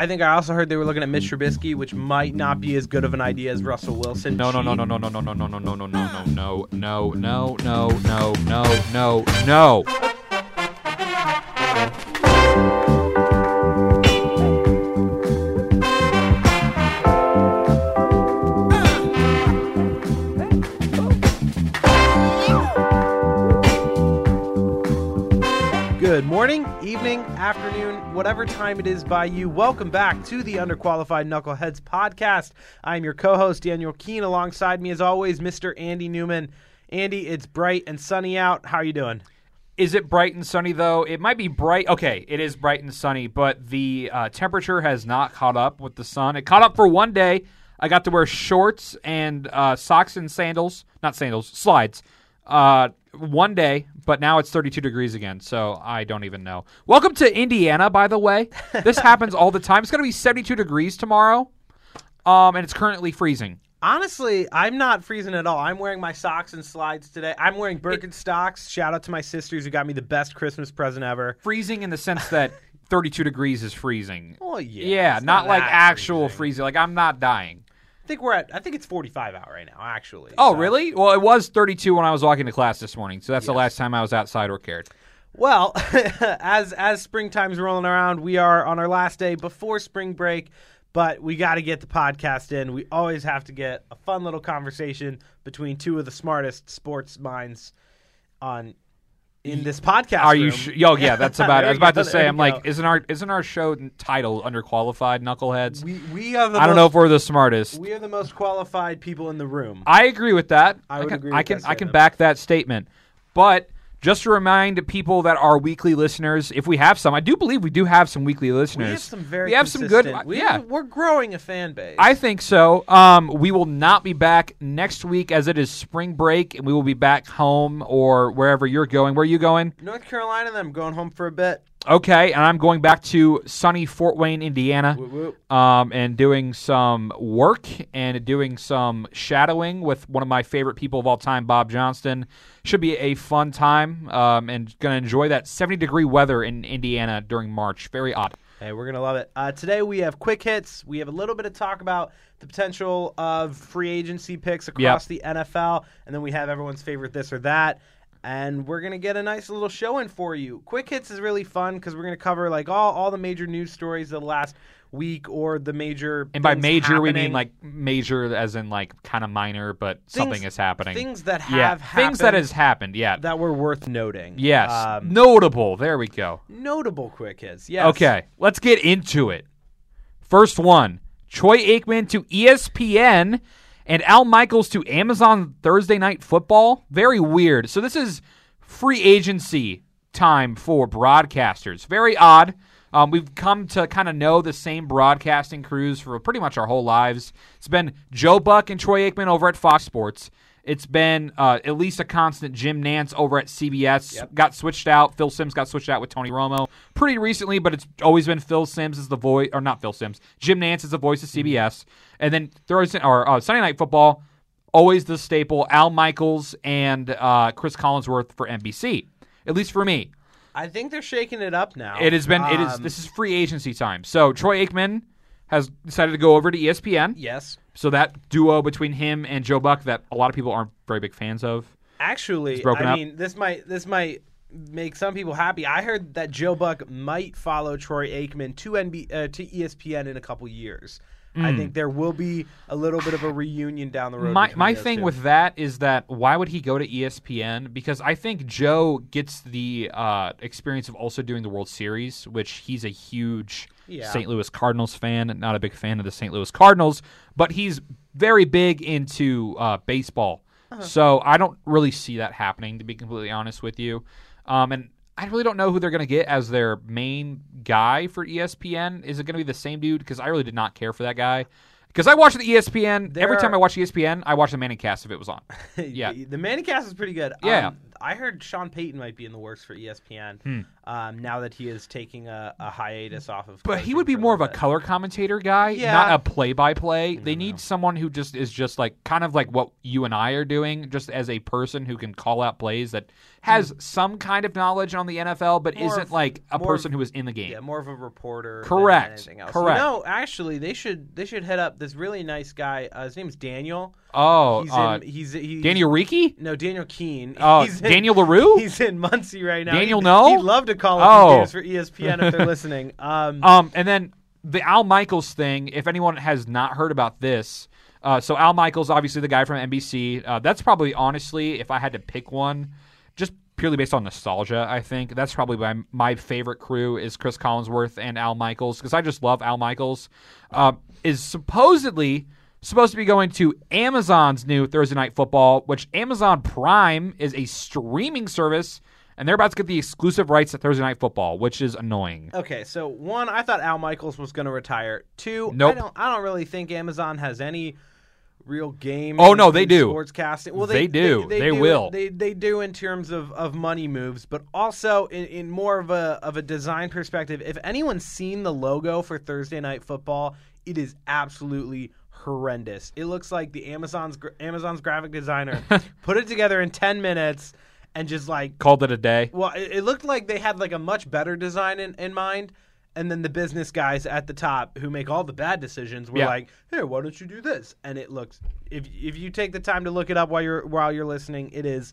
I think I also heard they were looking at Mitch Trubisky, which might not be as good of an idea as Russell Wilson. No, no, no, no, no, no, no, no, no, no, no, no, no, no, no, no, no, no, no, no, morning, evening, afternoon, whatever time it is by you. Welcome back to the Underqualified Knuckleheads podcast. I'm your co-host Daniel Kehn. Alongside me, as always, Mr. Andy Newman. Andy, it's bright and sunny out. How are you doing? Is it bright and sunny though? It might be bright. Okay, it is bright and sunny, but the uh, temperature has not caught up with the sun. It caught up for one day. I got to wear shorts and uh, socks and sandals, not sandals, slides. Uh, one day, but now it's 32 degrees again, so I don't even know. Welcome to Indiana, by the way. This happens all the time. It's going to be 72 degrees tomorrow, um, and it's currently freezing. Honestly, I'm not freezing at all. I'm wearing my socks and slides today. I'm wearing Birkenstocks. Shout out to my sisters who got me the best Christmas present ever. Freezing in the sense that 32 degrees is freezing. Oh yeah, Yeah, it's not, like actual freezing. freezing. Like I'm not dying. I think we're at. I think it's 45 out right now. Actually. Oh, So- really? Well, it was 32 when I was walking to class this morning, so that's the last time I was outside or cared. Well, as as springtime's rolling around, we are on our last day before spring break, but we got to get the podcast in. We always have to get a fun little conversation between two of the smartest sports minds on in this podcast. Are you? room. Sh- Yo, yeah, that's about. it. I was about go, to say, I'm like, isn't our isn't our show title underqualified knuckleheads? we we are the I don't know if we're the smartest. we are the most qualified people in the room. I agree with that. I would can, agree I can. that I can back that statement. But just to remind people that are weekly listeners, if we have some, I do believe we do have some weekly listeners. we have some very We have some good. we yeah, we're growing a fan base. I think so. Um, we will not be back next week as it is spring break, and we will be back home or wherever you're going. Where are you going? North Carolina. Then I'm going home for a bit. Okay, and I'm going back to sunny Fort Wayne, Indiana, Whoop, whoop. um, and doing some work and doing some shadowing with one of my favorite people of all time, Bob Johnston. Should be a fun time, um, and going to enjoy that 70 degree weather in Indiana during March. Very odd. Hey, we're gonna love it. Uh, today we have quick hits. We have a little bit of talk about the potential of free agency picks across the NFL, and then we have everyone's favorite this or that. And we're gonna get a nice little show in for you. Quick hits is really fun because we're gonna cover like all, all the major news stories of the last week or the major. And by things major, we mean like major as in like kind of minor, but something is happening. Things that yeah, happened, things that has happened. Yeah. that were worth noting. yes. um, Notable. There we go. notable quick hits. Yes. Okay, let's get into it. First one Troy Aikman to ESPN and Al Michaels to Amazon Thursday Night Football. Very weird. So, this is free agency time for broadcasters. Very odd. Um, we've come to kind of know the same broadcasting crews for pretty much our whole lives. It's been Joe Buck and Troy Aikman over at Fox Sports. It's been uh, at least a constant Jim Nantz over at CBS. Got switched out. Phil Simms got switched out with Tony Romo pretty recently, but it's always been Phil Simms as the voice, or not Phil Simms. Jim Nantz is the voice of CBS, and then Thursday or uh, Sunday Night Football, always the staple. Al Michaels and uh, Chris Collinsworth for NBC. At least for me, I think they're shaking it up now. it has been. it is. Um, This is free agency time. So Troy Aikman has decided to go over to ESPN. yes. So that duo between him and Joe Buck that a lot of people aren't very big fans of. Actually, broken I up. mean, this might this might make some people happy. I heard that Joe Buck might follow Troy Aikman to NB uh, to ESPN in a couple years. I think there will be a little bit of a reunion down the road. Hmm. My my thing two. with that is that why would he go to ESPN? Because I think Joe gets the uh, experience of also doing the World Series, which he's a huge Yeah. St. Louis Cardinals fan. Not a big fan of the St. Louis Cardinals, but he's very big into uh, baseball. Uh-huh. So I don't really see that happening, to be completely honest with you. Um, and I really don't know who they're going to get as their main guy for ESPN. Is it going to be the same dude? Because I really did not care for that guy. Because I watched the ESPN There every time I watch ESPN, I watch the Manning cast if it was on. Yeah. the, the Manning cast is pretty good. Yeah. Um, I heard Sean Payton might be in the works for ESPN um, now that he is taking a, a hiatus off of. Hmm. But he would be more of a bit. color commentator guy, Yeah. not a play-by-play. They need someone who just is just like kind of like what you and I are doing, just as a person who can call out plays that has some kind of knowledge on the NFL, but Hmm. More isn't of- like a person of- who is in the game. Yeah, more of a reporter. Correct. Than anything else. Correct. No, actually, they should they should hit up this really nice guy. Uh, his name's Daniel. Oh, He's uh, in. He's, he's Daniel Ricci? No, Daniel Kehn. Oh, He's in- Daniel LaRue? He's in Muncie right now. Daniel he'd, No? He'd love to call up Oh. games for ESPN if they're listening. Um, Um, and then the Al Michaels thing. If anyone has not heard about this, uh, so Al Michaels, obviously the guy from NBC. Uh, that's probably honestly, if I had to pick one, just purely based on nostalgia, I think that's probably my my favorite crew is Chris Collinsworth and Al Michaels because I just love Al Michaels. Uh, is supposedly supposed to be going to Amazon's new Thursday Night Football, which Amazon Prime is a streaming service. And they're about to get the exclusive rights to Thursday Night Football, which is annoying. Okay, so one, I thought Al Michaels was going to retire. Two, Nope. I don't, I don't really think Amazon has any real game. Oh, no, they do. Sportscasting. Well, They do. They will. They they do in terms of, of money moves, but also in, in more of a of a design perspective. If anyone's seen the logo for Thursday Night Football, it is absolutely horrendous. It looks like the Amazon's Amazon's graphic designer put it together in ten minutes and just like Called it a day. well, it, it looked like they had like a much better design in, in mind, and then the business guys at the top who make all the bad decisions were Yeah. like, "Here, why don't you do this?" And it looks if if you take the time to look it up while you're while you're listening, it is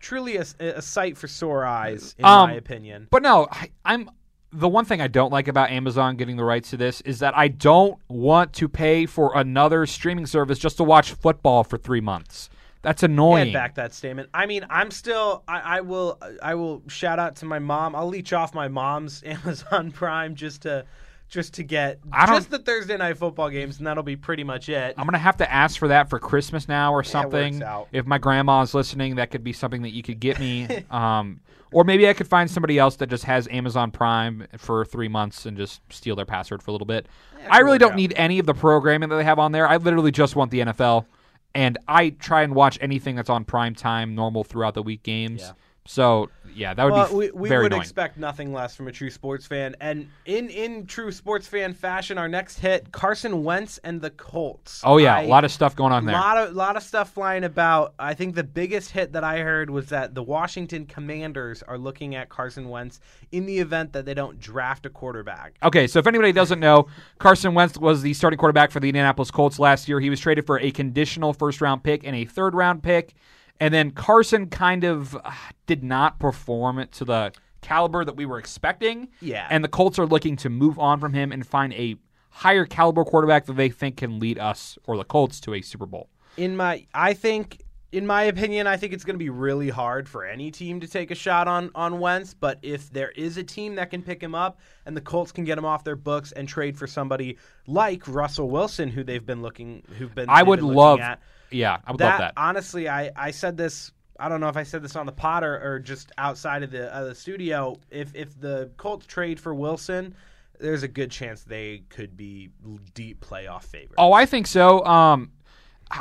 truly a, a sight for sore eyes, in Um, my opinion. But no, I, I'm the one thing I don't like about Amazon getting the rights to this is that I don't want to pay for another streaming service just to watch football for three months. That's annoying. And back that statement. I mean, I'm still. I, I will. I will shout out to my mom. I'll leech off my mom's Amazon Prime just to, just to get just the Thursday night football games, and that'll be pretty much it. I'm gonna have to ask for that for Christmas now or something. out. If my grandma's listening, that could be something that you could get me. um, or maybe I could find somebody else that just has Amazon Prime for three months and just steal their password for a little bit. I really don't out. need any of the programming that they have on there. I literally just want the NFL, and I try and watch anything that's on prime time, normal throughout the week games. Yeah. So yeah, that would well, be we, we would annoying. expect nothing less from a true sports fan. And in in true sports fan fashion, our next hit: Carson Wentz and the Colts. oh yeah, I- a lot of stuff going on there. lot of lot of stuff flying about. I think the biggest hit that I heard was that the Washington Commanders are looking at Carson Wentz in the event that they don't draft a quarterback. Okay, so if anybody doesn't know, Carson Wentz was the starting quarterback for the Indianapolis Colts last year. He was traded for a conditional first round pick and a third round pick. And then Carson kind of uh, did not perform to the caliber that we were expecting. Yeah. And the Colts are looking to move on from him and find a higher caliber quarterback that they think can lead us or the Colts to a Super Bowl. In my, I think. In my opinion, I think it's going to be really hard for any team to take a shot on on Wentz. But if there is a team that can pick him up and the Colts can get him off their books and trade for somebody like Russell Wilson, who they've been looking, who've been, I would been looking love at, Yeah, I would that, love that. honestly, I, I said this. I don't know if I said this on the pod or, or just outside of the uh, the studio. If if the Colts trade for Wilson, there's a good chance they could be deep playoff favorites. Oh, I think so. Um,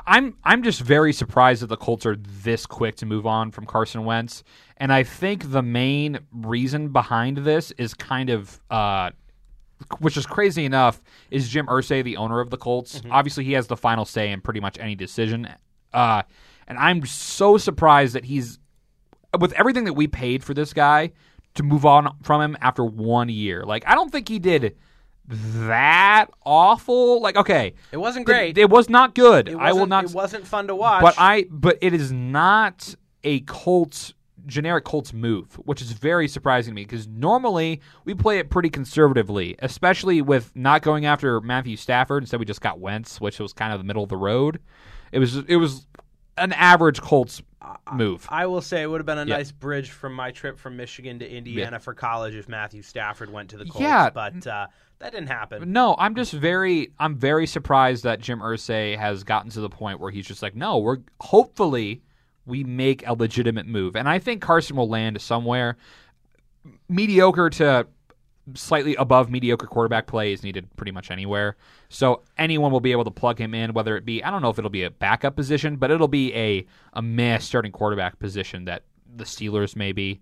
I'm I'm just very surprised that the Colts are this quick to move on from Carson Wentz, and I think the main reason behind this is kind of. Uh, which is crazy enough, is Jim Irsay the owner of the Colts? Obviously, he has the final say in pretty much any decision. Uh, and I'm so surprised that he's with everything that we paid for this guy to move on from him after one year. Like, I don't think he did that awful. Like, okay, it wasn't great. It, was not good. It I will not. It wasn't fun to watch. but I. But it is not a Colts generic Colts move, which is very surprising to me because normally we play it pretty conservatively, especially with not going after Matthew Stafford. Instead, we just got Wentz, which was kind of the middle of the road. It was. It was an average Colts move. I will say it would have been a Yeah. nice bridge from my trip from Michigan to Indiana for college if Matthew Stafford went to the Colts. Yeah. but uh, that didn't happen. No, I'm just very I'm very surprised that Jim Irsay has gotten to the point where he's just like, no, we're hopefully we make a legitimate move. And I think Carson will land somewhere mediocre to slightly above mediocre quarterback play is needed pretty much anywhere. So anyone will be able to plug him in, whether it be I don't know if it'll be a backup position, but it'll be a a meh starting quarterback position that the Steelers maybe.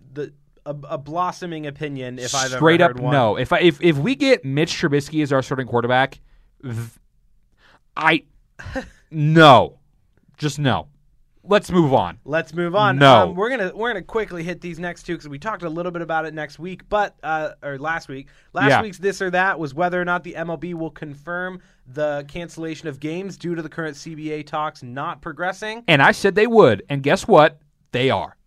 a, a blossoming opinion. If I've straight ever up heard one. Straight up no. If I, if if we get Mitch Trubisky as our starting quarterback, I no, just no. Let's move on. Let's move on. No. um, we're gonna we're gonna quickly hit these next two because we talked a little bit about it next week, but uh, or last week. Last Yeah. week's this or that was whether or not the MLB will confirm the cancellation of games due to the current CBA talks not progressing. And I said they would, and guess what? They are.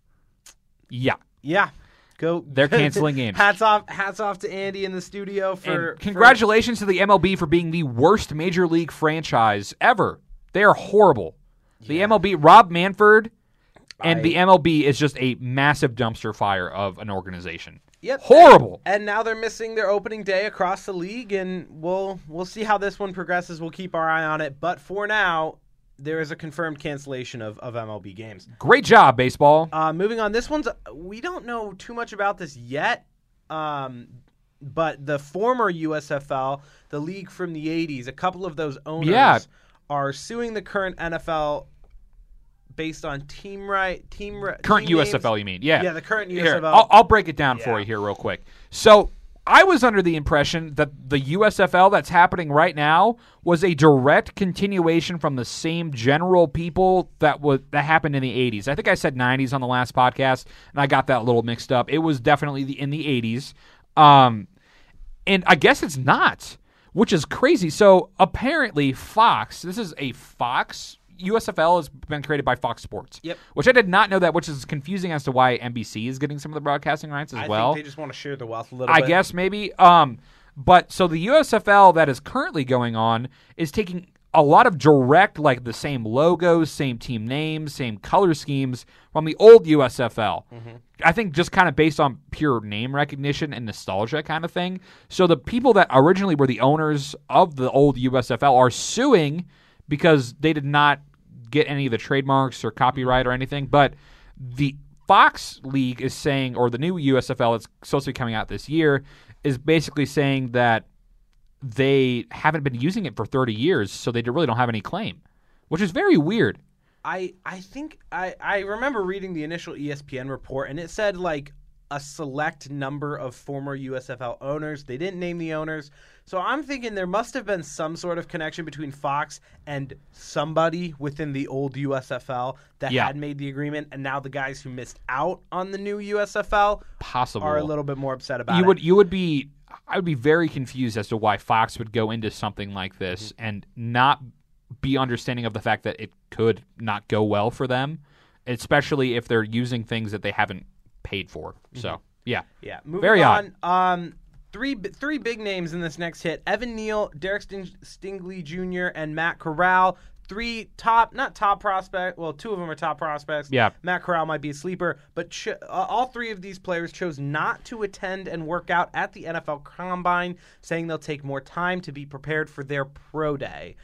Yeah. Yeah, go. They're canceling games. hats off, hats off to Andy in the studio for And congratulations to the MLB for being the worst major league franchise ever. They are horrible. The MLB, Rob Manfred, and I- the MLB is just a massive dumpster fire of an organization. Yep. Horrible. And now they're missing their opening day across the league, and we'll we'll see how this one progresses. We'll keep our eye on it. But for now, there is a confirmed cancellation of, of MLB games. Great job, baseball. Uh, moving on, this one's we don't know too much about this yet. Um, but the former USFL, the league from the '80s, a couple of those owners Yeah. are suing the current NFL based on team right team Current team names. USFL, you mean? Yeah. Yeah, the current Here, USFL. I'll, I'll break it down for you here real quick. So I was under the impression that the USFL that's happening right now was a direct continuation from the same general people that was that happened in the 80s. I think I said 90s on the last podcast, and I got that a little mixed up. It was definitely the, in the 80s, um, and I guess it's not, which is crazy. So apparently, Fox. This is a Fox. USFL has been created by Fox Sports. Yep. Which I did not know that, which is confusing as to why NBC is getting some of the broadcasting rights as I well. think they just want to share the wealth a little I bit. guess maybe. Um, but so the USFL that is currently going on is taking a lot of direct, like the same logos, same team names, same color schemes from the old USFL. I think just kind of based on pure name recognition and nostalgia kind of thing. So the people that originally were the owners of the old USFL are suing because they did not get any of the trademarks or copyright or anything. But the Fox League is saying, or the new USFL that's supposed to be coming out this year, is basically saying that they haven't been using it for 30 years, so they really don't have any claim, which is very weird. I I think I I remember reading the initial ESPN report and it said like a select number of former USFL owners. They didn't name the owners. So I'm thinking there must have been some sort of connection between Fox and somebody within the old USFL that Yeah. had made the agreement and now the guys who missed out on the new USFL Possible. are a little bit more upset about you it. would you would be I would be very confused as to why Fox would go into something like this Mm-hmm. and not be understanding of the fact that it could not go well for them, especially if they're using things that they haven't paid for. Mm-hmm. So yeah, Yeah, moving Very on. Um, three three big names in this next hit: Evan Neal, Derek Sting- Stingley Jr., and Matt Corral. Three top, not top prospect. Well, two of them are top prospects. Yeah. Matt Corral might be a sleeper, but ch- uh, all three of these players chose not to attend and work out at the NFL Combine, saying they'll take more time to be prepared for their pro day.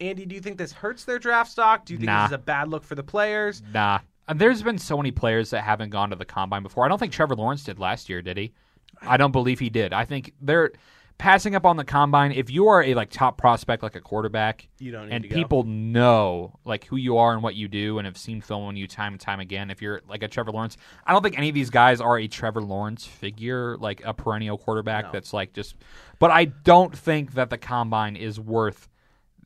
Andy, do you think this hurts their draft stock? Do you think Nah. this is a bad look for the players? nah. And there's been so many players that haven't gone to the combine before. I don't think Trevor Lawrence did last year, did he? I don't believe he did. I think they're passing up on the combine. If you are a like top prospect, like a quarterback, You don't and to go. people know like who you are and what you do and have seen film on you time and time again if you're like a trevor lawrence i don't think any of these guys are a trevor lawrence figure like a perennial quarterback No. that's like just but i don't think that the combine is worth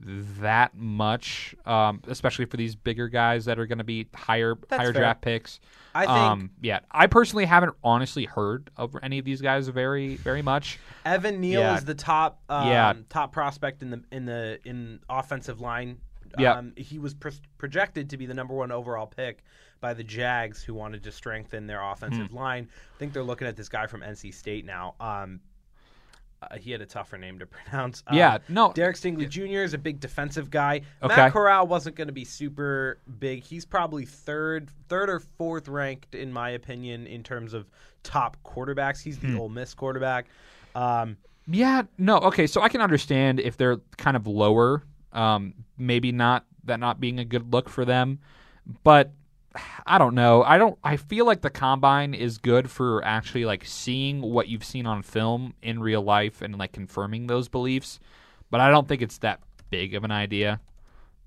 that much um, especially for these bigger guys that are going to be higher That's higher fair. draft picks I think um, yeah i personally haven't honestly heard of any of these guys very very much Evan Neal Yeah. is the top um, Yeah. top prospect in the in the in offensive line. Yeah. Um, he was pr- projected to be the number one overall pick by the Jags, who wanted to strengthen their offensive Hmm. line. I think they're looking at this guy from NC State now. Uh, he had a tougher name to pronounce. Um, yeah no Derek Stingley Jr. is a big defensive guy. Okay. Matt Corral wasn't going to be super big. He's probably third, third or fourth ranked in my opinion in terms of top quarterbacks. He's the Hmm. Ole Miss quarterback. Um, Yeah, no, okay. So I can understand if they're kind of lower, um, maybe not that not being a good look for them, but I don't know. I don't. I feel like the combine is good for actually like seeing what you've seen on film in real life and like confirming those beliefs, but I don't think it's that big of an idea.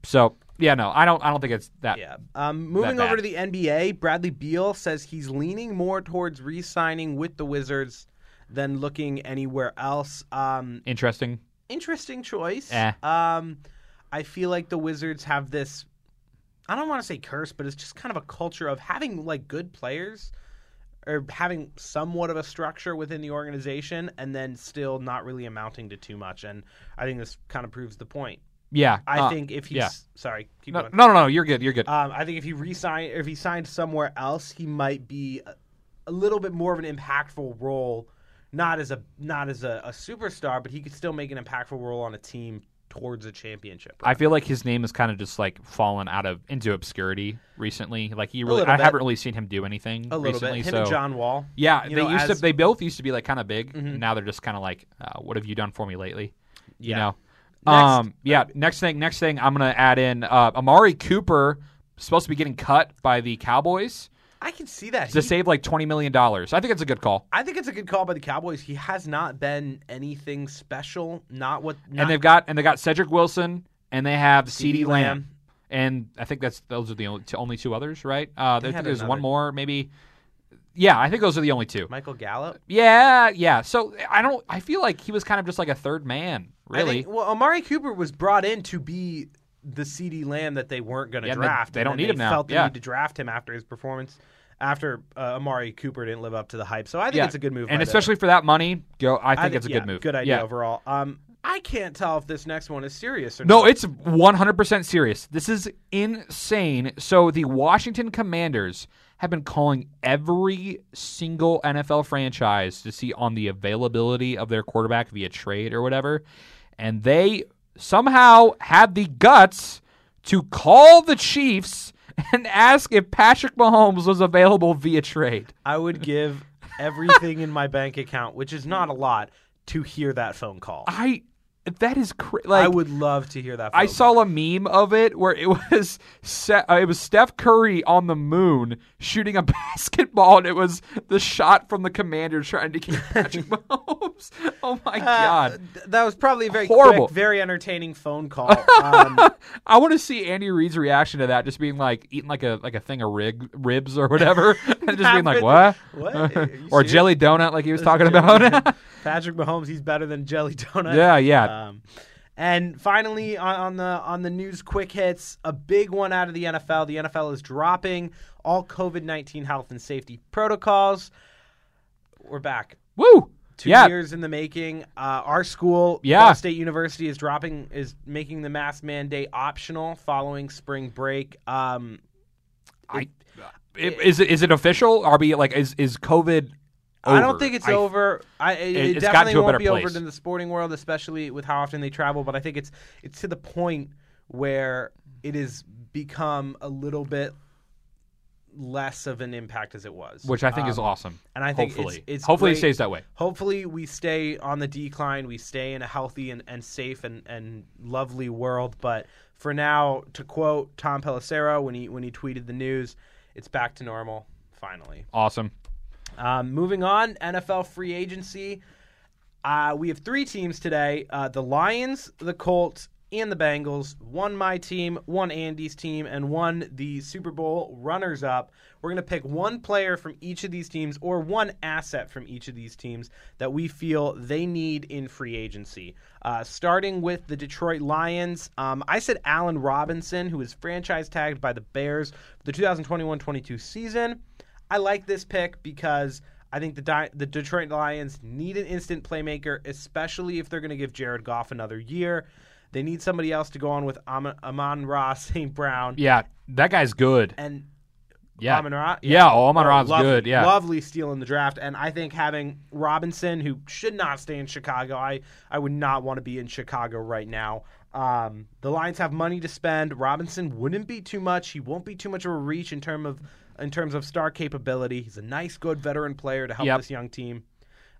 So yeah, no, I don't. I don't think it's that. yeah. Um, moving That over to the NBA, Bradley Beal says he's leaning more towards re-signing with the Wizards than looking anywhere else. Um, Interesting. interesting choice. Eh. Um, I feel like the Wizards have this. I don't want to say curse, but it's just kind of a culture of having like good players or having somewhat of a structure within the organization and then still not really amounting to too much. And I think this kind of proves the point. Yeah, I uh, think if he's yeah. sorry, keep No, going. no, no, no. You're good. You're good. Um, I think if he resign, if he signed somewhere else, he might be a, a little bit more of an impactful role. Not as a not as a, a superstar, but he could still make an impactful role on a team towards a championship. I feel like his name has kind of just like fallen out of into obscurity recently. Like he really, I bit. haven't really seen him do anything a little recently. bit. Him so and John Wall. yeah, they know, used as- Mm-hmm. to. They both used to be like kind of big. Now they're just kind of like, uh, what have you done for me lately? You know. Next- um. Yeah. Next thing. Next thing. I'm gonna add in uh, Amari Cooper. Supposed to be getting cut by the Cowboys I can see that. to He- save like twenty million dollars. I think it's a good call. I think it's a good call by the Cowboys. He has not been anything special. Not what. Not, and they've got and they got Cedric Wilson and they have CeeDee Lamb. Lamb. and I think that's those are the only, only two others, right? Uh, They I there's another. one more, maybe. Yeah, I think those are the only two. Michael Gallup. Yeah, yeah. So I don't. I feel like he was kind of just like a third man, I really. think- well, Amari Cooper was brought in to be the CeeDee Lamb that they weren't going to Yeah, they- draft. they and don't need him now. Felt the Yeah. need to draft him after his performance. After uh, Amari Cooper didn't live up to the hype, so I think yeah, it's a good move. and especially for that money, go. I think I think it's a good move. Good idea overall. Um, I can't tell if this next one is serious or No, not. No, it's 100% serious. This is insane. So the Washington Commanders have been calling every single NFL franchise to see on the availability of their quarterback via trade or whatever, and they somehow had the guts to call the Chiefs and ask if Patrick Mahomes was available via trade. I would give everything in my bank account, which is not a lot, to hear that phone call. I that is cra- like I would love to hear that. I saw a meme of it where it was Se- uh, it was Steph Curry on the moon shooting a basketball, and it was the shot from the Commander trying to get Patrick Mahomes. Oh my Uh, god! th- that was probably a very Horrible. quick, very entertaining phone call. Um, I want to see Andy Reid's reaction to that, just being like eating like a like a thing of rig, ribs or whatever, and just being like, "What?" What? Or jelly donut, like he was talking about. Patrick Mahomes, he's better than Jelly Donut. yeah, yeah. Um, and finally, on, on the on the news, quick hits, a big one out of the NFL. The NFL is dropping all COVID nineteen health and safety protocols. We're back. Woo! Two yeah, years in the making. Uh, our school, Yeah. Ball State University, is dropping is making the mask mandate optional following spring break. Um, I, it- is it is it official? Are we like is is COVID? I don't think it's I- over. I, it, it it's gotten definitely won't be over place. in the sporting world, especially with how often they travel. But I think it's it's to the point where it has become a little bit less of an impact as it was, which I think is Um, awesome. and I think it's- hopefully, it's hopefully great. it stays that way. Hopefully, we stay on the decline. We stay in a healthy and, and safe and, and lovely world. But for now, to quote Tom Pelissero when he when he tweeted the news, it's back to normal. Finally. Awesome. Um, moving on, NFL free agency. Uh, we have three teams today: uh, the Lions, the Colts, and the Bengals. One my team, one Andy's team, and one the Super Bowl runners-up. We're gonna pick one player from each of these teams, or one asset from each of these teams that we feel they need in free agency. Uh, starting with the Detroit Lions, um, I said Allen Robinson, who is franchise tagged by the Bears for the 2021-22 season. I like this pick because I think the Di- the Detroit Lions need an instant playmaker, especially if they're going to give Jared Goff another year. They need somebody else to go on with Am- Amon Ra St. Brown Yeah, that guy's good. and Yeah, Amon Ra. yeah. Oh, Amon Ra's lovely, good. Yeah, lovely steal in the draft, and I think having Robinson, who should not stay in Chicago, I I would not want to be in Chicago right now. Um, the Lions have money to spend. Robinson wouldn't be too much. He won't be too much of a reach in term of in terms of star capability. He's a nice, good veteran player to help Yep. this young team.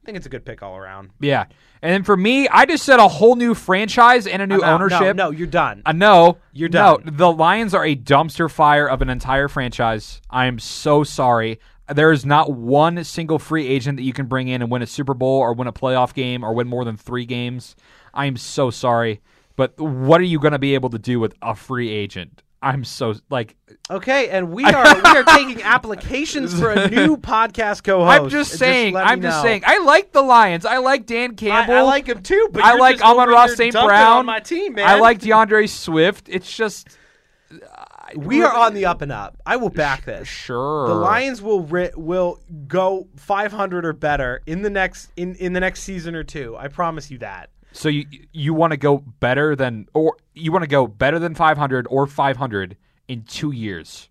I think it's a good pick all around. Yeah. And then for me, I just said a whole new franchise and a new ownership. No, no, you're done. Uh, no, You're No, done. the Lions are a dumpster fire of an entire franchise. I am so sorry. There is not one single free agent that you can bring in and win a Super Bowl or win a playoff game or win more than three games. I am so sorry. But what are you going to be able to do with a free agent? I'm so like Okay, and we are we are taking applications for a new podcast co-host. I'm just Just saying. me I'm just know. saying. I like the Lions. I like Dan Campbell. I like him too, but I like just Amon Ra St. Brown. on my team, man. I like DeAndre Swift. It's just uh, We are on the up and up. I will back this. sure. The Lions will ri- will go 500 or better in the next in, in the next season or two. I promise you that. So you you want to go better than or you want to go better than 500 or 500 in 2 years.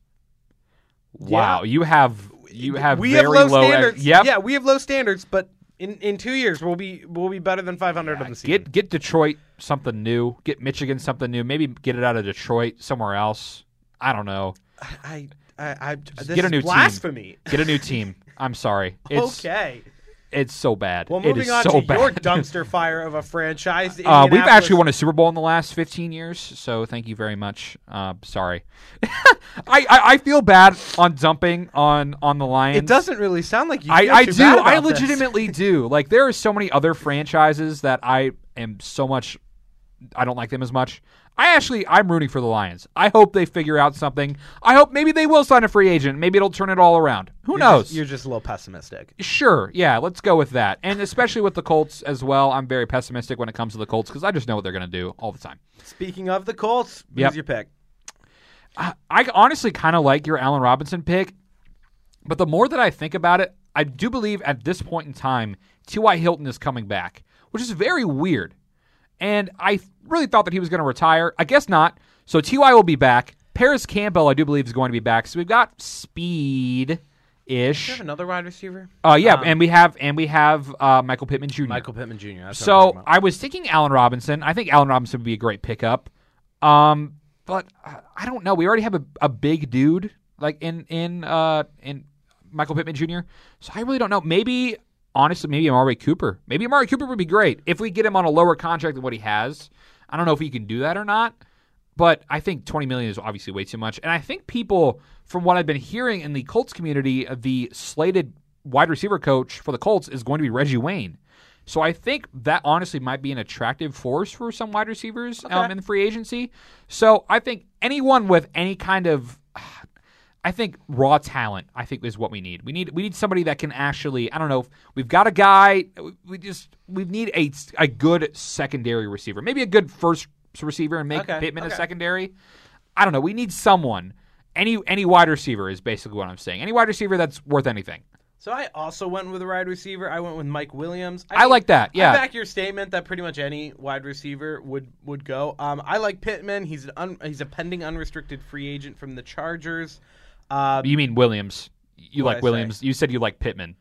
Wow, you have you have we very have low, ex- standards. yep. Yeah, we have low standards, but in, in two years we'll be we'll be better than 500 of the season. Get get Detroit something new. Get Michigan something new. Maybe get it out of Detroit somewhere else. I don't know. I I, I this get a new team. blasphemy. Get a new team. I'm sorry. It's okay. It's so bad. Well, moving is on so to bad. your dumpster fire of a franchise. Uh, we've actually won a Super Bowl in the last 15 years, so thank you very much. Uh, sorry, I, I I feel bad on dumping on on the Lions. It doesn't really sound like you. I, I do. I legitimately do. Like there are so many other franchises that I am so much. I don't like them as much. I actually I'm rooting for the Lions. I hope they figure out something. I hope maybe they will sign a free agent. Maybe it'll turn it all around. Who You're knows? Just, you're just a little pessimistic. Sure, yeah, let's go with that. And especially with the Colts as well, I'm very pessimistic when it comes to the Colts because I just know what they're going to do all the time. Speaking of the Colts, who's Yep. your pick? I, I honestly kind of like your Allen Robinson pick, but the more that I think about it, I do believe at this point in time, T.Y. Hilton is coming back, which is very weird. And I really thought that he was going to retire. I guess not. So T.Y. will be back. Parris Campbell, I do believe, is going to be back. So we've got speed ish. another wide receiver? Uh, yeah, Um, and we have and we have uh, Michael Pittman Jr. Michael Pittman Jr. So. I was thinking Allen Robinson. I think Allen Robinson would be a great pickup. Um, but uh, I don't know. We already have a, a big dude like in in uh in Michael Pittman Jr. So I really don't know. Maybe honestly, maybe Amari Cooper. Maybe Amari Cooper would be great if we get him on a lower contract than what he has. I don't know if he can do that or not. But I think 20 million is obviously way too much. And I think people, from what I've been hearing in the Colts community, the slated wide receiver coach for the Colts is going to be Reggie Wayne. So I think that honestly might be an attractive force for some wide receivers um, in the free agency. So I think anyone with any kind of, I think raw talent, I think is what we need. We need we need somebody that can actually. I don't know. We've got a guy. We just we need a a good secondary receiver, maybe a good first receiver, and make Okay, Pittman a secondary. I don't know. We need someone. Any any wide receiver is basically what I'm saying. Any wide receiver that's worth anything. So I also went with a wide receiver. I went with Mike Williams. I like that, yeah. I back your statement that pretty much any wide receiver would would go. Um, I like Pittman. He's an un, he's a pending unrestricted free agent from the Chargers. Uh, You mean Williams? You like I say? Williams? You said you like Pittman.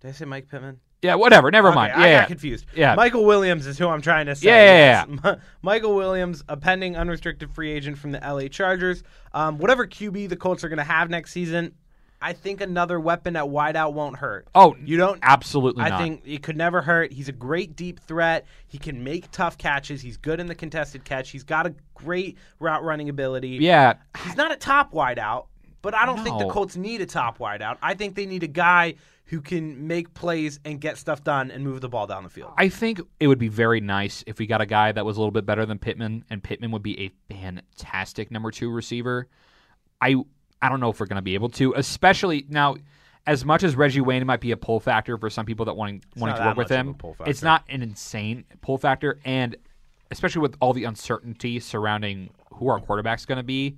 did I say Mike Pittman? Yeah, whatever. Never Okay, mind. I Yeah, got yeah. confused. Yeah. Michael Williams is who I'm trying to say. Yeah, yeah, yes. Michael Williams, a pending unrestricted free agent from the LA Chargers. Um, whatever QB the Colts are going to have next season, I think another weapon at wideout won't hurt. Oh, you don't. absolutely I not. think it could never hurt. He's a great deep threat. He can make tough catches. He's good in the contested catch. He's got a great route running ability. Yeah, He's not a top wideout, but I don't think the Colts need a top wideout. I think they need a guy who can make plays and get stuff done and move the ball down the field. I think it would be very nice if we got a guy that was a little bit better than Pittman, and Pittman would be a fantastic number two receiver. I I don't know if we're going to be able to, especially now. As much as Reggie Wayne might be a pull factor for some people that want wanting to work with him, it's not an insane pull factor, and especially with all the uncertainty surrounding who our quarterback's going to be.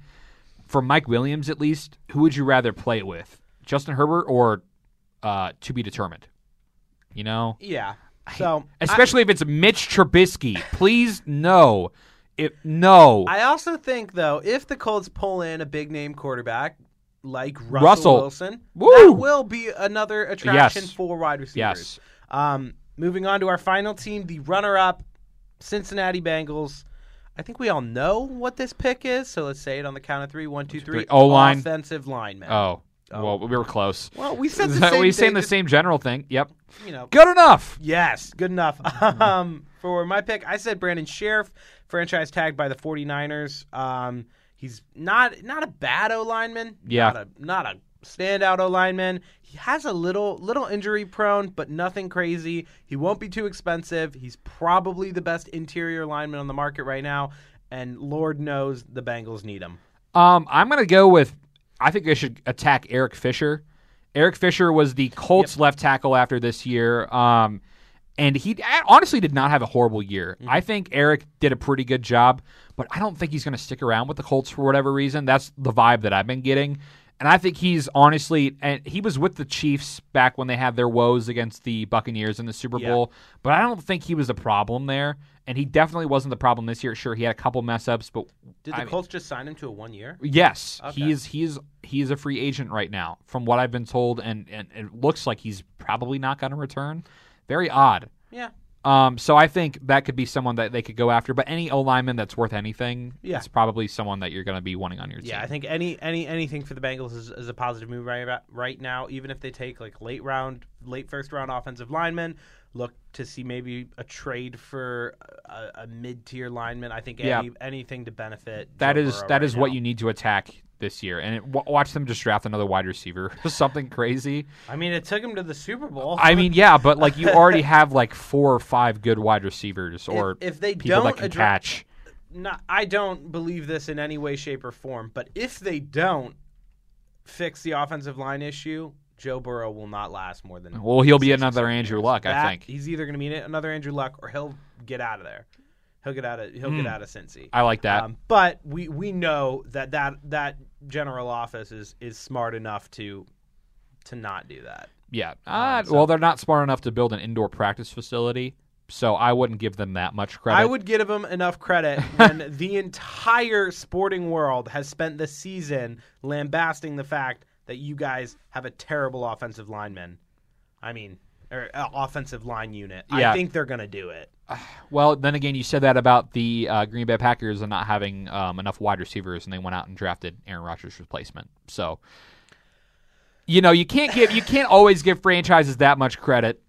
For Mike Williams, at least, who would you rather play it with, Justin Herbert or uh, to be determined? You know, yeah. So especially if it's Mitch Trubisky. Please no, if no, I, I also think though, if the Colts pull in a big name quarterback like Russell, Russell. Wilson, Woo! that will be another attraction Yes. for wide receivers. yes, Um, moving on to our final team, the runner-up, Cincinnati Bengals. I think we all know what this pick is, so let's say it on the count of three. One, two, three. three. O-line. Offensive lineman. oh Well, we were close. Well, we said the same we saying the same general thing. Yep. You know, Good enough. Yes, good enough. Um, for my pick, I said Brandon Scherff, franchise tagged by the 49ers. Um, he's not not a bad O lineman. Yeah. Not a not a standout O lineman. He has a little little injury prone, but nothing crazy. He won't be too expensive. He's probably the best interior lineman on the market right now, and Lord knows the Bengals need him. Um, I'm gonna go with. I think they should attack Eric Fisher. Eric Fisher was the Colts left tackle after this year. Um, and he honestly did not have a horrible year. I think Eric did a pretty good job, but I don't think he's going to stick around with the Colts for whatever reason. That's the vibe that I've been getting. And I think he's honestly, and he was with the Chiefs back when they had their woes against the Buccaneers in the Super Yeah. Bowl, but I don't think he was a problem there. And he definitely wasn't the problem this year. Sure, he had a couple mess ups, but Did I the mean- Colts just sign him to a one year? Yes, Okay. he's he's he's a free agent right now, from what I've been told, and, and it looks like he's probably not going to return. Very odd. Yeah. Um, so I think that could be someone that they could go after. But any O lineman that's worth anything, Yeah. it's probably someone that you're going to be wanting on your team. Yeah, I think any any anything for the Bengals is, is a positive move right right now. Even if they take like late round, late first round offensive lineman, look to see maybe a trade for a, a mid tier lineman. I think Yeah. anything to benefit. that Joe is Burrow that right is what now. you need to attack this year, and it, w- watch them just draft another wide receiver, something crazy. I mean, it took him to the Super Bowl. I mean, yeah, but like you already have like four or five good wide receivers, or if they people that don't can address- catch. not, I don't believe this in any way, shape, or form. But if they don't fix the offensive line issue, Joe Burrow will not last more than. Well, he'll be another Andrew years. Luck, I think. he's either going to be another Andrew Luck or he'll get out of there. He'll get out of he'll get out of Cincy. I like that. Um, but we we know that that that general office is is smart enough to to not do that. Yeah. Uh, so- well, they're not smart enough to build an indoor practice facility, so I wouldn't give them that much credit. I would give them enough credit when the entire sporting world has spent the season lambasting the fact that you guys have a terrible offensive lineman. I mean, or uh, offensive line unit. Yeah. I think they're going to do it. Well, then again, you said that about the uh, Green Bay Packers and not having um, enough wide receivers, and they went out and drafted Aaron Rodgers' replacement. So, you know, you can't give you can't always give franchises that much credit.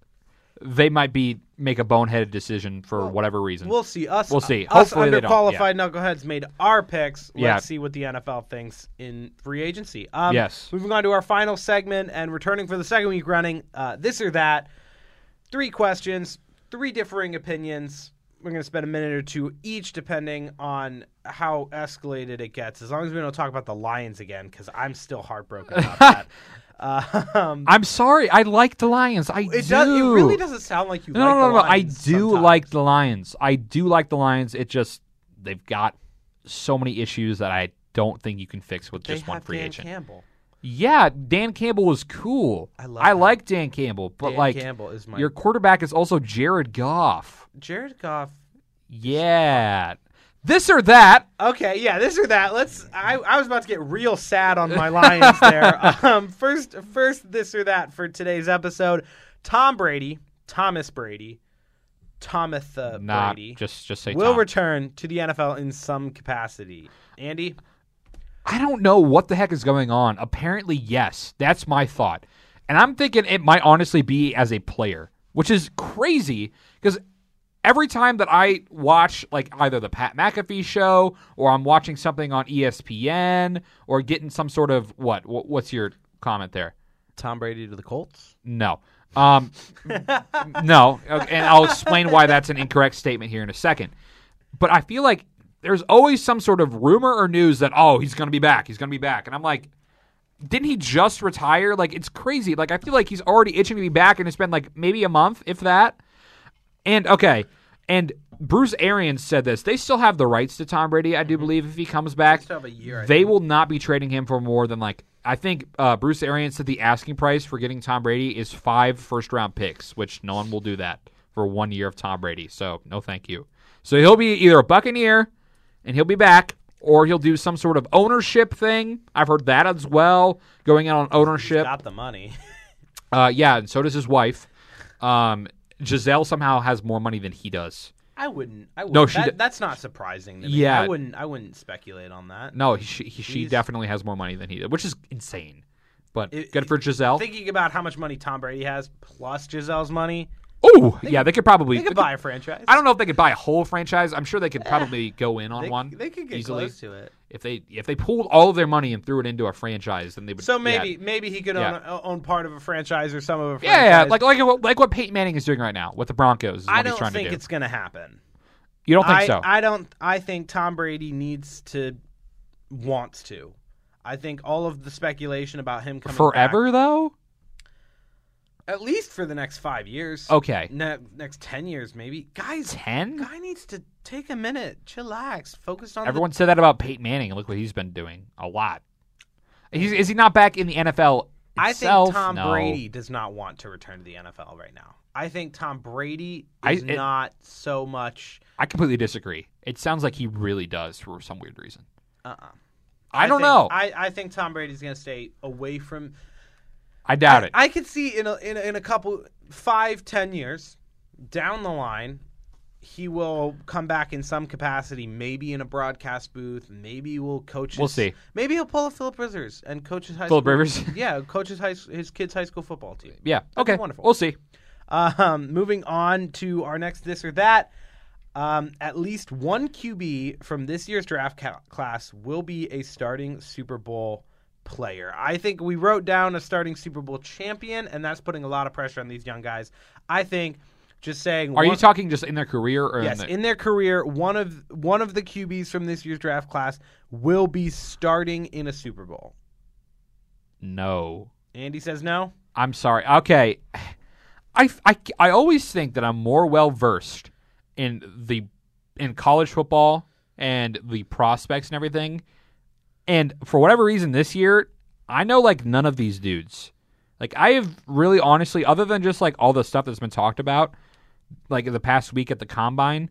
They might be make a boneheaded decision for whatever reason. We'll see. Us, We'll see. Us Hopefully they don't, underqualified knuckleheads made our picks. Let's Yeah. see what the NFL thinks in free agency. Um, Yes. Moving on to our final segment and returning for the second week running, uh, this or that. Three questions, three differing opinions. We're going to spend a minute or two each, depending on how escalated it gets. As long as we don't talk about the Lions again, because I'm still heartbroken about that. Um, I'm sorry. I like the Lions. I it do. does. It really doesn't sound like you. No, like no, no, no. I do sometimes. like the Lions. I do like the Lions. It just they've got so many issues that I don't think you can fix with They just one free Dan agent. Campbell. Yeah, Dan Campbell was cool. I love I him. like Dan Campbell, but Dan like Campbell is my your quarterback is also Jared Goff. Jared Goff. Yeah. This or that. Okay, yeah, this or that. Let's. I, I was about to get real sad on my Lions there. um, first, first, this or that for today's episode. Tom Brady, Thomas Brady, Thomas uh, Not Brady just just say will Tom. return to the NFL in some capacity. Andy, I don't know what the heck is going on. Apparently, yes. That's my thought. And I'm thinking it might honestly be as a player, which is crazy because every time that I watch like either the Pat McAfee show or I'm watching something on ESPN or getting some sort of what, what what's your comment there? Tom Brady to the Colts. No. Um, no. And I'll explain why that's an incorrect statement here in a second. But I feel like there's always some sort of rumor or news that, oh, he's going to be back. He's going to be back. And I'm like, didn't he just retire? Like, it's crazy. Like, I feel like he's already itching to be back, and it's been like maybe a month, if that. And, okay. And Bruce Arians said this. They still have the rights to Tom Brady, I do believe, if he comes back. Still have a year. They think. will not be trading him for more than like I think uh, Bruce Arians said the asking price for getting Tom Brady is five first round picks, which no one will do that for one year of Tom Brady. So no, thank you. So he'll be either a Buccaneer and he'll be back, or he'll do some sort of ownership thing. I've heard that as well, going out on He's ownership. got the money. Uh, yeah, and so does his wife. Um, Gisele somehow has more money than he does. I wouldn't. I wouldn't. No, she that, d- that's not surprising to me. Yeah. I wouldn't. I wouldn't speculate on that. No, he, she, he, she definitely has more money than he did, which is insane. but It- good for Gisele. Thinking about how much money Tom Brady has plus Gisele's money, Oh, yeah, they could probably. they could buy a franchise. I don't know if they could buy a whole franchise. I'm sure they could eh, probably go in on They, one. they could get easily. close to it. If they if they pulled all of their money and threw it into a franchise, then they would. So yeah. maybe maybe he could Yeah. own, own part of a franchise or some of a Yeah, franchise. yeah, like like what- like what Peyton Manning is doing right now with the Broncos. Is I what don't trying think to do. it's going to happen. You don't think I, so? I don't. I think Tom Brady needs to, wants to. I think all of the speculation about him coming Forever though. At least for the next five years. Okay, Ne- next ten years, maybe. Guys, ten. guy needs to take a minute, chillax, focus on the Everyone said that about Peyton Manning, and look what he's been doing a lot. He's, is he not back in the NFL? I think Tom No. Brady does not want to return to the NFL right now. I think Tom Brady I- is it- not so much. I completely disagree. It sounds like he really does for some weird reason. Uh-uh. I, don't think- know. I, I think Tom Brady's going to stay away from. I doubt it. I, I could see in a, in a, in a couple five ten years down the line, he will come back in some capacity, maybe in a broadcast booth, maybe he will coach. His, We'll see. Maybe he'll pull a Philip Rivers and coach his high Philip school. Rivers? yeah, coach his high his kid's high school football team. yeah. That'd Okay. wonderful. We'll see. Um, moving on to our next this or that. Um, at least one QB from this year's draft ca- class will be a starting Super Bowl player. I think we wrote down a starting Super Bowl champion, and that's putting a lot of pressure on these young guys. I think just saying. Are you one- talking just in their career or Yes, in the, in their career, one of one of the QBs from this year's draft class will be starting in a Super Bowl. no? Andy says no. I'm sorry. Okay. I, I, I always think that I'm more well versed in the in college football and the prospects and everything. And for whatever reason this year, I know like none of these dudes. Like I have really honestly other than just like all the stuff that's been talked about like in the past week at the combine,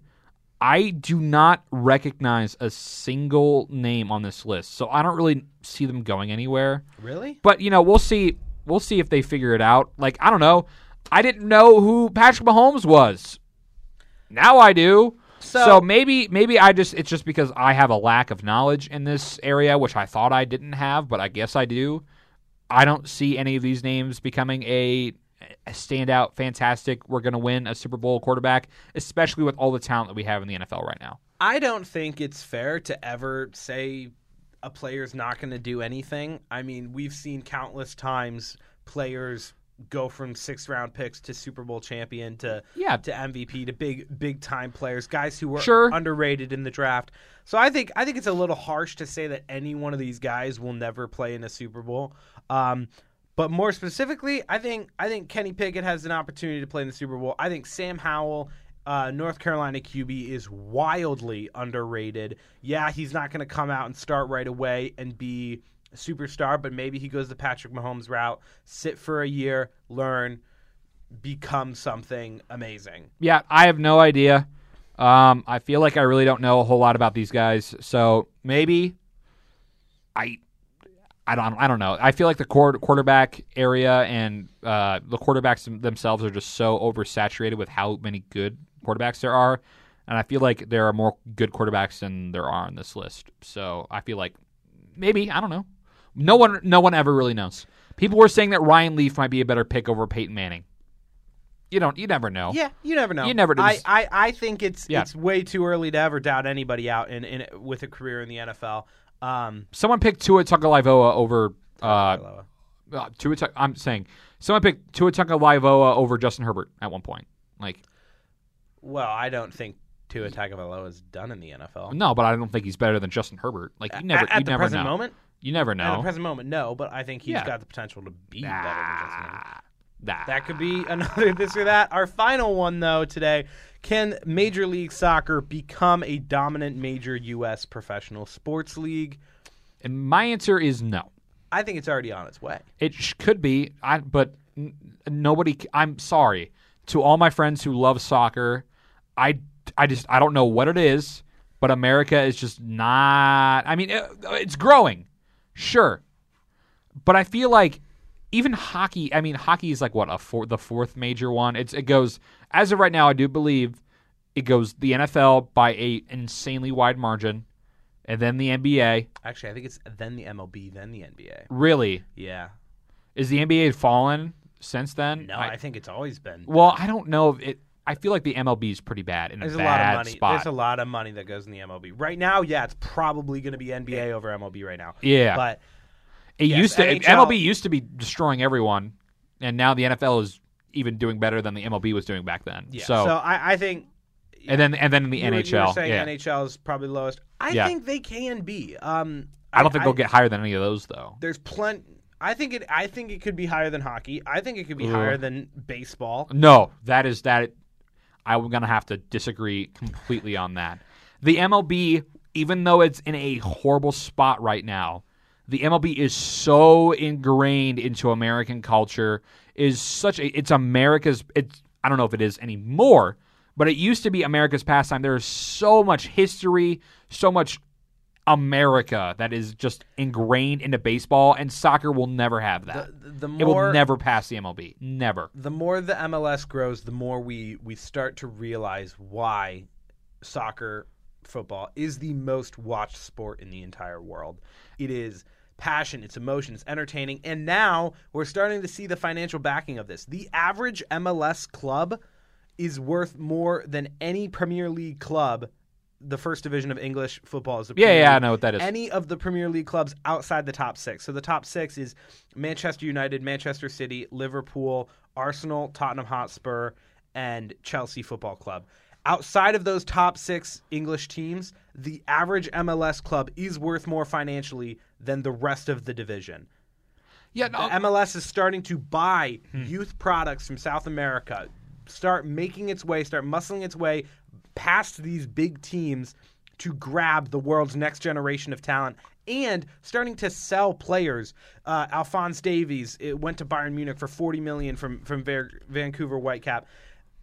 I do not recognize a single name on this list. So I don't really see them going anywhere. Really? But you know, we'll see. We'll see if they figure it out. Like I don't know. I didn't know who Patrick Mahomes was. Now I do. So- So, maybe maybe I just it's just because I have a lack of knowledge in this area, which I thought I didn't have, but I guess I do. I don't see any of these names becoming a, a standout, fantastic. We're going to win a Super Bowl quarterback, especially with all the talent that we have in the NFL right now. I don't think it's fair to ever say a player's not going to do anything. I mean, we've seen countless times players go from sixth round picks to Super Bowl champion to Yeah. to MVP to big big time players, guys who were Sure. underrated in the draft. So I think I think it's a little harsh to say that any one of these guys will never play in a Super Bowl. Um, but more specifically, I think I think Kenny Pickett has an opportunity to play in the Super Bowl. I think Sam Howell, uh, North Carolina QB, is wildly underrated. Yeah, he's not going to come out and start right away and be superstar, but maybe he goes the Patrick Mahomes route, sit for a year, learn, become something amazing. Yeah, I have no idea. Um, I feel like I really don't know a whole lot about these guys, so maybe I, I don't, I don't know. I feel like the quar- quarterback area and uh, the quarterbacks themselves are just so oversaturated with how many good quarterbacks there are, and I feel like there are more good quarterbacks than there are on this list. So I feel like maybe I don't know. No one, no one ever really knows. People were saying that Ryan Leaf might be a better pick over Peyton Manning. You don't, you never know. Yeah, you never know. You never I, I, I think it's Yeah. it's way too early to ever doubt anybody out in, in with a career in the NFL. Um, Someone picked Tua Tagovailoa over uh, uh Tua. I'm saying someone picked Tua Tagovailoa over Justin Herbert at one point. Like well, I don't think Tua Tagovailoa is done in the NFL. no, but I don't think he's better than Justin Herbert. Like you never, at, at you the never present know. moment, You never know. at the present moment, no. But I think he's Yeah. got the potential to be better than Justin Herbert. Nah. That could be another this or that. Our final one, though, today. Can Major League Soccer become a dominant major U.S. professional sports league? And my answer is no. I think it's already on its way. It sh- could be, I, but n- nobody. c- I'm sorry to all my friends who love soccer. I, I just I don't know what it is, but America is just not. I mean, it, it's growing, sure, but I feel like even hockey. I mean, hockey is like what a four, the fourth major one. It's it goes as of right now. I do believe it goes the NFL by a insanely wide margin, and then the NBA. Actually, I think it's then the MLB, then the NBA. Really, Yeah. Is the NBA fallen since then? No, I, think it's always been. well, I don't know. If it. I feel like the MLB is pretty bad in There's a a bad lot of money. spot. There's a lot of money that goes in the MLB right now. Yeah, it's probably going to be NBA over MLB right now. yeah, But it yes, used to. NHL MLB used to be destroying everyone, and now the NFL is even doing better than the MLB was doing back then. yeah, so, so, I, I think and then and then in the you were- NHL, you were saying yeah. NHL is probably the lowest. I Yeah. think they can be. Um, I don't think they'll get higher than any of those though. There's plenty. I think it. I think it could be higher than hockey. I think it could be Ugh. higher than baseball. No, that is that. I'm gonna have to disagree completely on that. The MLB, even though it's in a horrible spot right now, the MLB is so ingrained into American culture. Is such a. It's America's. It's. I don't know if it is anymore, but it used to be America's pastime. There is so much history, so much America that is just ingrained into baseball, and soccer will never have that. The, the it will never pass the MLB. Never. the more the MLS grows, the more we we start to realize why soccer, football is the most watched sport in the entire world. It is passion, it's emotion, it's entertaining, and now we're starting to see the financial backing of this. The average MLS club is worth more than any Premier League club. The first division of English football is the Yeah, Premier yeah, I League. know what that is. Any of the Premier League clubs outside the top six. So the top six is Manchester United, Manchester City, Liverpool, Arsenal, Tottenham Hotspur, and Chelsea Football Club. Outside of those top six English teams, the average MLS club is worth more financially than the rest of the division. Yeah, The MLS is starting to buy Hmm. youth products from South America, start making its way, start muscling its way past these big teams to grab the world's next generation of talent and starting to sell players. Uh, Alphonse Davies went to Bayern Munich for 40 million from from Ver- Vancouver Whitecap.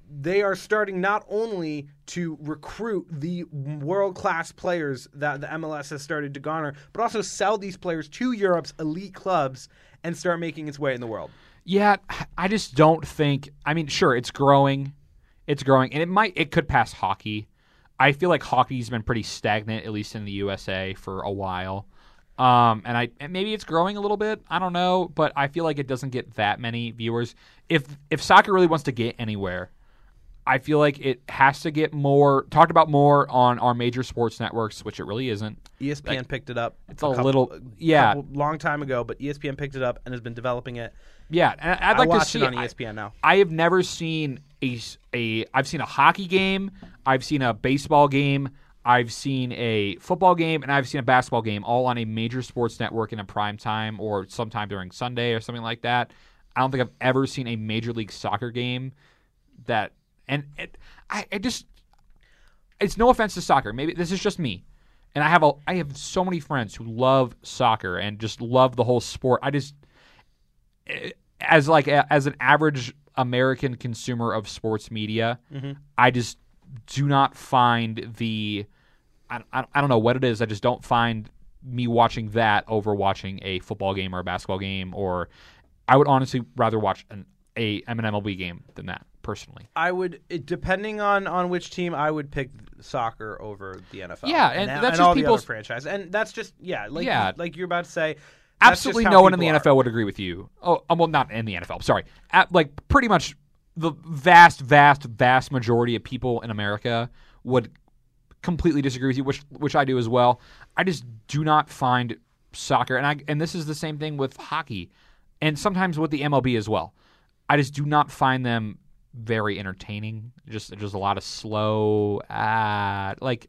They are starting not only to recruit the world class players that the MLS has started to garner, but also sell these players to Europe's elite clubs and start making its way in the world. yeah, I just don't think. I mean, sure, it's growing, it's growing, and it might, it could pass hockey. I feel like hockey's been pretty stagnant, at least in the USA, for a while. Um, and I and maybe it's growing a little bit. I don't know, but I feel like it doesn't get that many viewers. If if soccer really wants to get anywhere, I feel like it has to get more talked about more on our major sports networks, which it really isn't. ESPN picked it up. It's a little- yeah. long time ago, but ESPN picked it up and has been developing it. Yeah, and I'd like to see it on E I- ESPN now. I have never seen a, a I've seen a hockey game, I've seen a baseball game, I've seen a football game, and I've seen a basketball game all on a major sports network in a prime time or sometime during Sunday or something like that. I don't think I've ever seen a major league soccer game that and it, I, I just it's no offense to soccer. Maybe this is just me. And I have a I have so many friends who love soccer and just love the whole sport. I just as like a, as an average American consumer of sports media, mm-hmm. I just do not find the I, I, I don't know what it is. I just don't find me watching that over watching a football game or a basketball game or I would honestly rather watch an a an MLB game than that personally. I would, it, depending on on which team, I would pick soccer over the NFL. Yeah, and and, that's just all the people's- franchise, and that's just yeah, like Yeah. like you're about to say. Absolutely no one in the people NFL would agree with you. Oh, um, well, not in the NFL. Sorry, At, like pretty much the vast, vast, vast majority of people in America would completely disagree with you, which which I do as well. I just do not find soccer, and I and this is the same thing with hockey, and sometimes with the MLB as well. I just do not find them very entertaining. Just just a lot of slow, ah, like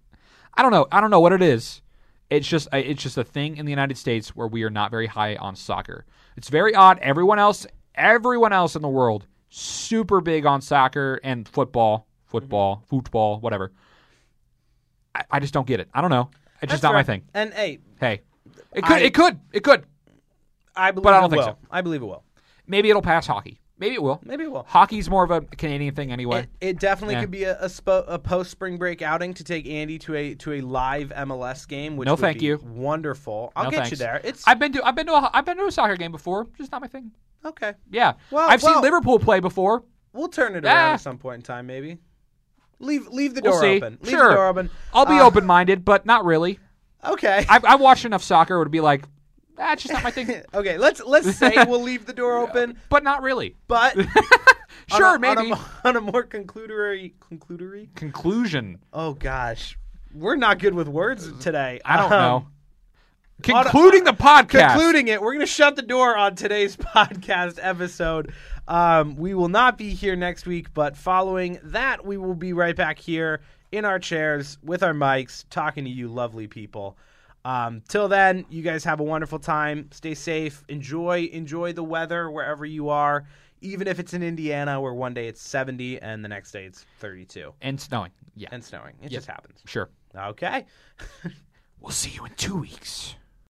I don't know. I don't know what it is. It's just uh, it's just a thing in the United States where we are not very high on soccer. It's very odd. Everyone else, everyone else in the world, super big on soccer and football, football, football, whatever. I, I just don't get it. I don't know. It's just That's not my thing. And hey, Hey, it could, I- it could, it could. I believe But I don't it think will. so. I believe it will. Maybe it'll pass hockey. Maybe it will. Maybe it will. Hockey's more of a Canadian thing anyway. It, it definitely Yeah. could be a, a, spo- a post spring break outing to take Andy to a to a live MLS game. Which No, would thank be you. Wonderful. I'll No get you there. It's I've been to I've been to a, I've been to a soccer game before. Just not my thing. okay. Yeah, Well, I've well- seen Liverpool play before. We'll turn it Ah. around at some point in time, maybe. Leave leave the We'll door open. Leave Sure. the door open. I'll be Uh, open minded, but not really. Okay. I've, I've watched enough soccer to be like, That's just not my thing. okay, let's let's say we'll leave the door open, but not really. but Sure, on a, maybe. on a, on a more conclusory conclusory. Conclusion. Oh gosh, we're not good with words today. I don't Um, know. Concluding the podcast. Concluding it, we're going to shut the door on today's podcast episode. Um, we will not be here next week, but following that, we will be right back here in our chairs with our mics, talking to you, lovely people. Um, till then, you guys have a wonderful time. Stay safe. Enjoy enjoy the weather wherever you are, even if it's in Indiana, where one day it's 70 and the next day it's 32 and snowing. Yeah. and snowing. It Yep. just happens. Sure. Okay. We'll see you in two weeks.